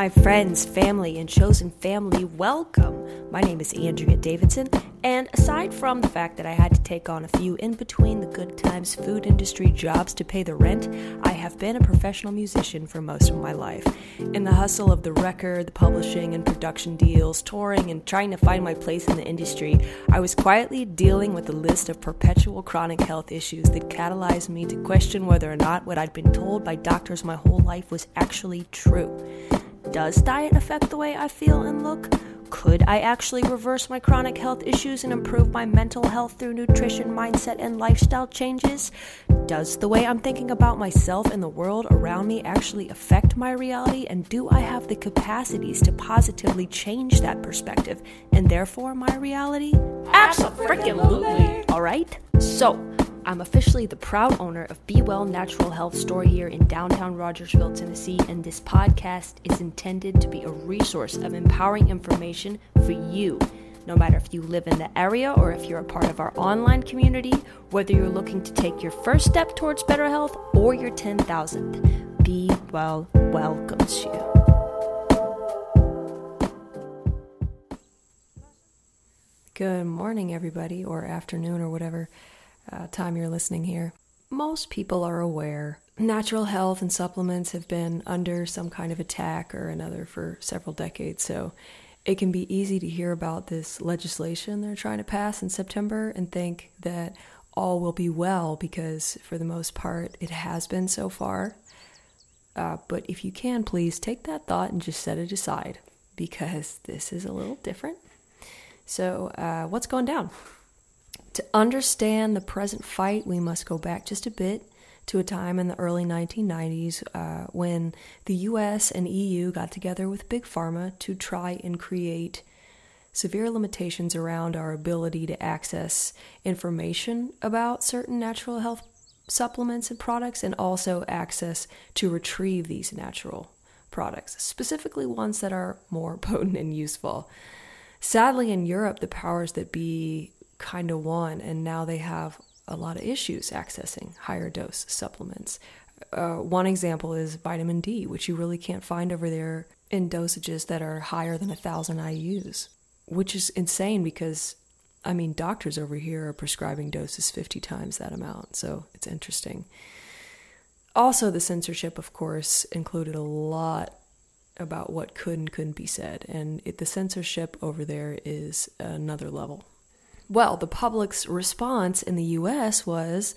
my friends, family, and chosen family, welcome. My name is Andrea Davidson, and aside from the fact that I had to take on a few in between the good times food industry jobs to pay the rent, I have been a professional musician for most of my life. In the hustle of the record, the publishing and production deals, touring, and trying to find my place in the industry, I was quietly dealing with a list of perpetual chronic health issues that catalyzed me to question whether or not what I'd been told by doctors my whole life was actually true. Does diet affect the way I feel and look? Could I actually reverse my chronic health issues and improve my mental health through nutrition, mindset, and lifestyle changes? Does the way I'm thinking about myself and the world around me actually affect my reality? And do I have the capacities to positively change that perspective and therefore my reality? Absolutely. All right? So, I'm officially the proud owner of B Well Natural Health Store here in downtown Rogersville, Tennessee, and this podcast is intended to be a resource of empowering information for you. No matter if you live in the area or if you're a part of our online community, whether you're looking to take your first step towards better health or your 10,000th, B Well welcomes you. Good morning, everybody, or afternoon, or whatever uh, time you're listening here. Most people are aware natural health and supplements have been under some kind of attack or another for several decades, so it can be easy to hear about this legislation they're trying to pass in September and think that all will be well because, for the most part, it has been so far. Uh, but if you can, please take that thought and just set it aside because this is a little different. So, uh, what's going down? To understand the present fight, we must go back just a bit to a time in the early 1990s uh, when the US and EU got together with Big Pharma to try and create severe limitations around our ability to access information about certain natural health supplements and products and also access to retrieve these natural products, specifically ones that are more potent and useful. Sadly, in Europe, the powers that be kind of won, and now they have a lot of issues accessing higher dose supplements. Uh, one example is vitamin D, which you really can't find over there in dosages that are higher than a thousand IU's, which is insane because, I mean, doctors over here are prescribing doses 50 times that amount, so it's interesting. Also, the censorship, of course, included a lot about what could and couldn't be said, and it, the censorship over there is another level. Well, the public's response in the US was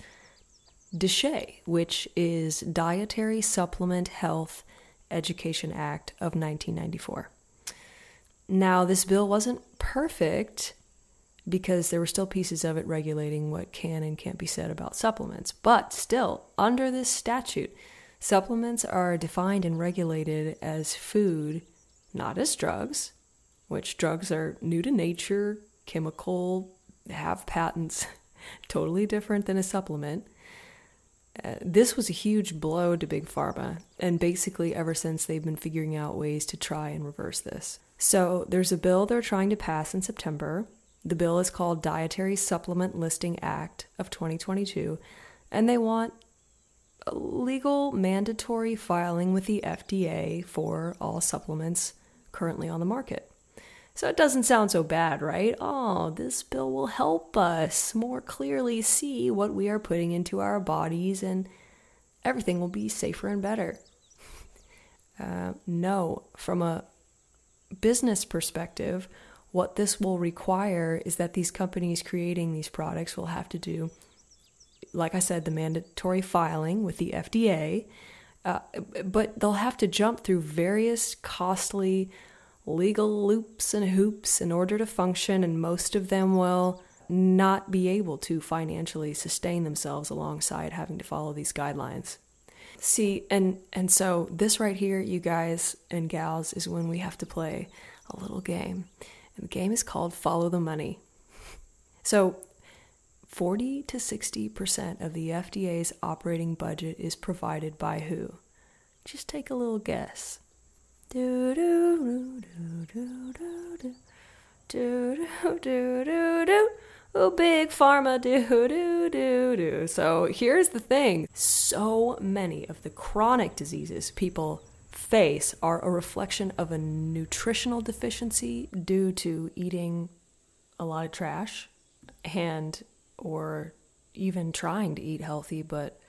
DSHEA, which is Dietary Supplement Health Education Act of 1994. Now, this bill wasn't perfect because there were still pieces of it regulating what can and can't be said about supplements. But still, under this statute, supplements are defined and regulated as food, not as drugs, which drugs are new to nature, chemical, have patents totally different than a supplement. Uh, this was a huge blow to Big Pharma, and basically, ever since they've been figuring out ways to try and reverse this. So, there's a bill they're trying to pass in September. The bill is called Dietary Supplement Listing Act of 2022, and they want a legal mandatory filing with the FDA for all supplements currently on the market. So it doesn't sound so bad, right? Oh, this bill will help us more clearly see what we are putting into our bodies and everything will be safer and better. Uh, no, from a business perspective, what this will require is that these companies creating these products will have to do, like I said, the mandatory filing with the FDA, uh, but they'll have to jump through various costly legal loops and hoops in order to function, and most of them will not be able to financially sustain themselves alongside having to follow these guidelines. See, and and so this right here, you guys and gals, is when we have to play a little game. And the game is called Follow the Money. So 40 to 60% of the FDA's operating budget is provided by who? Just take a little guess. Do do do do do do do do do do do. Oh, big pharma, do do do do. So here's the thing: so many of the chronic diseases people face are a reflection of a nutritional deficiency due to eating a lot of trash and or even trying to eat healthy but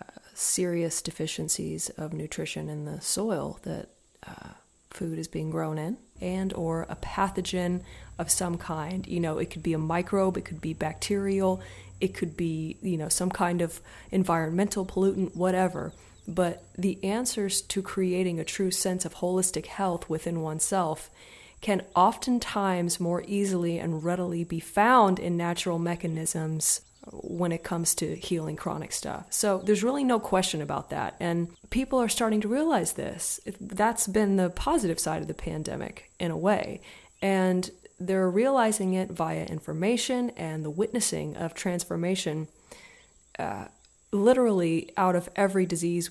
uh, serious deficiencies of nutrition in the soil that uh, food is being grown in and or a pathogen of some kind. You know it could be a microbe it could be bacterial it could be you know some kind of environmental pollutant whatever. But the answers to creating a true sense of holistic health within oneself can oftentimes more easily and readily be found in natural mechanisms when it comes to healing chronic stuff. So there's really no question about that. And people are starting to realize this. That's been the positive side of the pandemic in a way. And they're realizing it via information and the witnessing of transformation uh, literally out of every disease,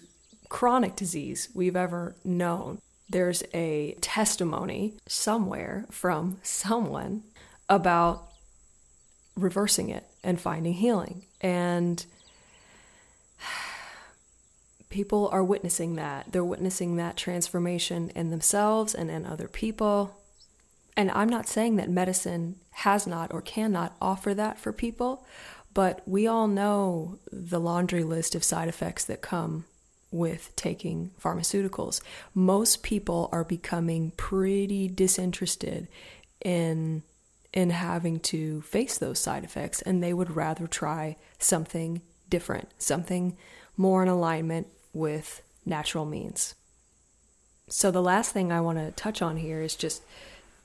chronic disease we've ever known. There's a testimony somewhere from someone about reversing it and finding healing. And people are witnessing that. They're witnessing that transformation in themselves and in other people. And I'm not saying that medicine has not or cannot offer that for people, but we all know the laundry list of side effects that come with taking pharmaceuticals. Most people are becoming pretty disinterested in in having to face those side effects and they would rather try something different, something more in alignment with natural means. So the last thing I want to touch on here is just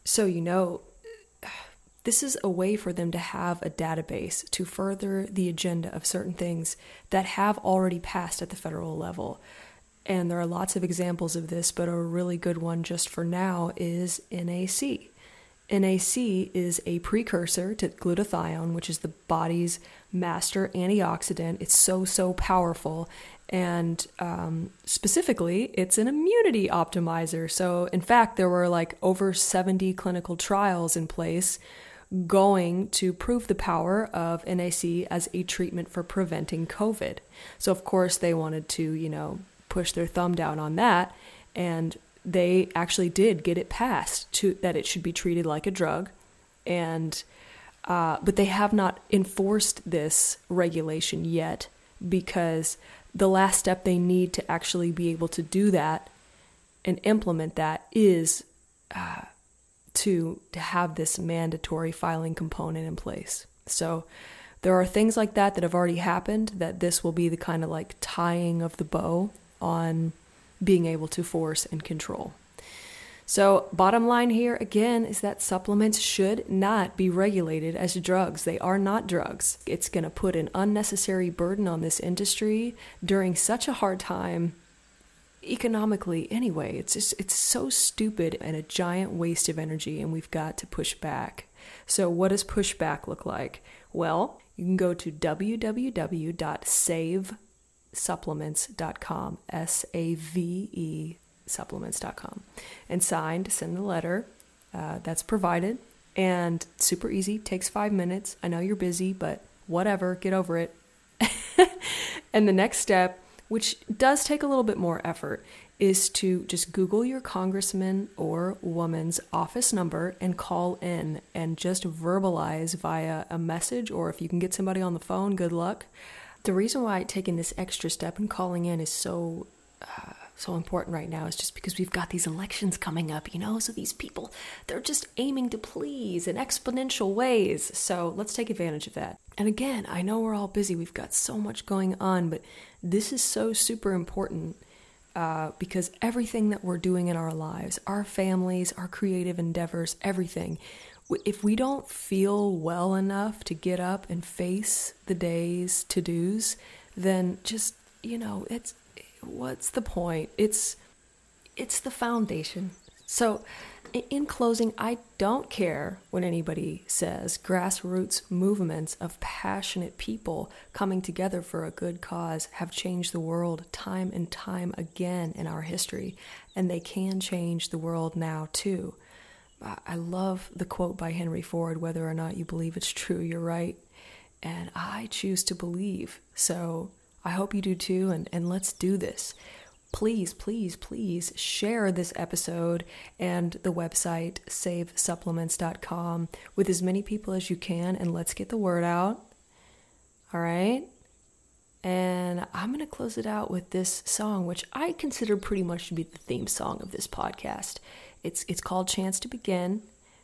so you know this is a way for them to have a database to further the agenda of certain things that have already passed at the federal level. And there are lots of examples of this, but a really good one just for now is NAC. NAC is a precursor to glutathione, which is the body's master antioxidant. It's so, so powerful. And um, specifically, it's an immunity optimizer. So, in fact, there were like over 70 clinical trials in place going to prove the power of NAC as a treatment for preventing COVID. So, of course, they wanted to, you know, push their thumb down on that. And they actually did get it passed to that it should be treated like a drug, and uh, but they have not enforced this regulation yet because the last step they need to actually be able to do that and implement that is uh, to to have this mandatory filing component in place. So there are things like that that have already happened that this will be the kind of like tying of the bow on being able to force and control. So, bottom line here again is that supplements should not be regulated as drugs. They are not drugs. It's going to put an unnecessary burden on this industry during such a hard time economically anyway. It's just it's so stupid and a giant waste of energy and we've got to push back. So, what does pushback look like? Well, you can go to www.save supplements.com, S A V E supplements.com. And signed, send the letter. Uh, that's provided. And super easy, takes five minutes. I know you're busy, but whatever, get over it. and the next step, which does take a little bit more effort, is to just Google your congressman or woman's office number and call in and just verbalize via a message, or if you can get somebody on the phone, good luck the reason why taking this extra step and calling in is so uh, so important right now is just because we've got these elections coming up, you know. So these people, they're just aiming to please in exponential ways. So let's take advantage of that. And again, I know we're all busy. We've got so much going on, but this is so super important. Uh, because everything that we're doing in our lives, our families, our creative endeavors, everything, if we don't feel well enough to get up and face the day's to dos, then just, you know, it's what's the point? It's it's the foundation. So, in closing, I don't care what anybody says. Grassroots movements of passionate people coming together for a good cause have changed the world time and time again in our history, and they can change the world now too. I love the quote by Henry Ford whether or not you believe it's true, you're right. And I choose to believe. So I hope you do too. And, and let's do this. please, please, please share this episode and the website savesupplements.com with as many people as you can and let's get the word out. All right? And I'm going to close it out with this song, which I consider pretty much to be the theme song of this podcast. It's, it's called Chance to Begin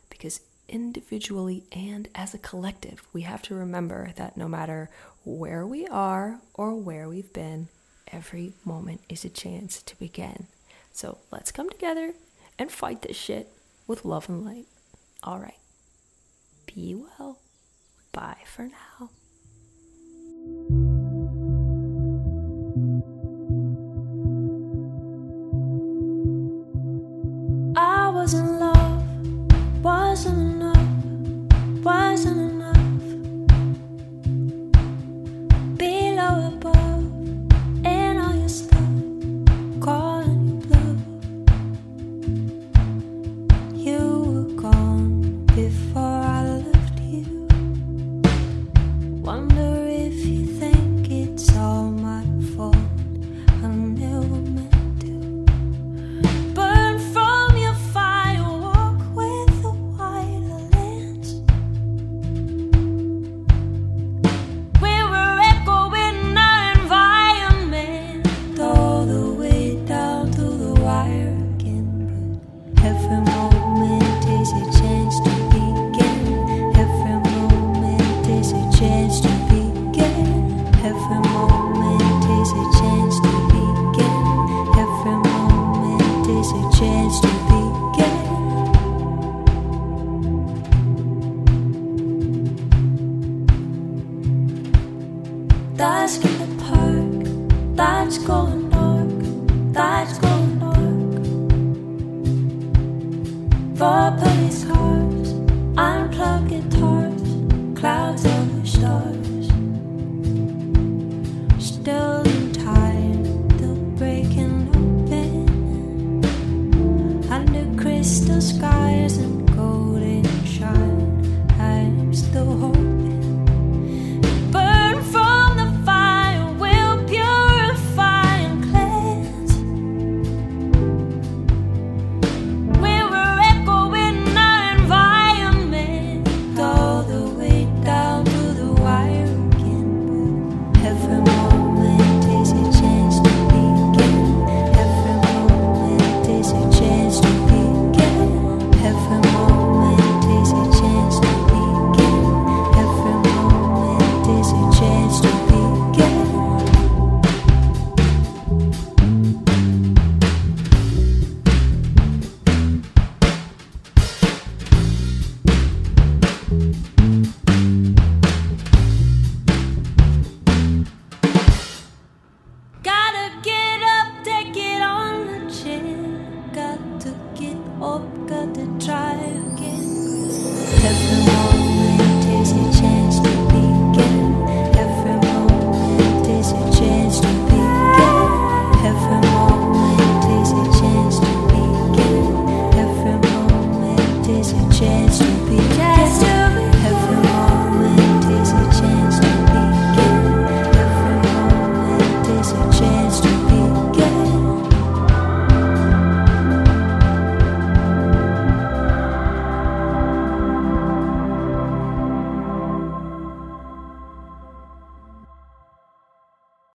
because individually and as a collective, we have to remember that no matter where we are or where we've been, every moment is a chance to begin. So let's come together and fight this shit with love and light. All right. Be well. Bye for now. Is a chance to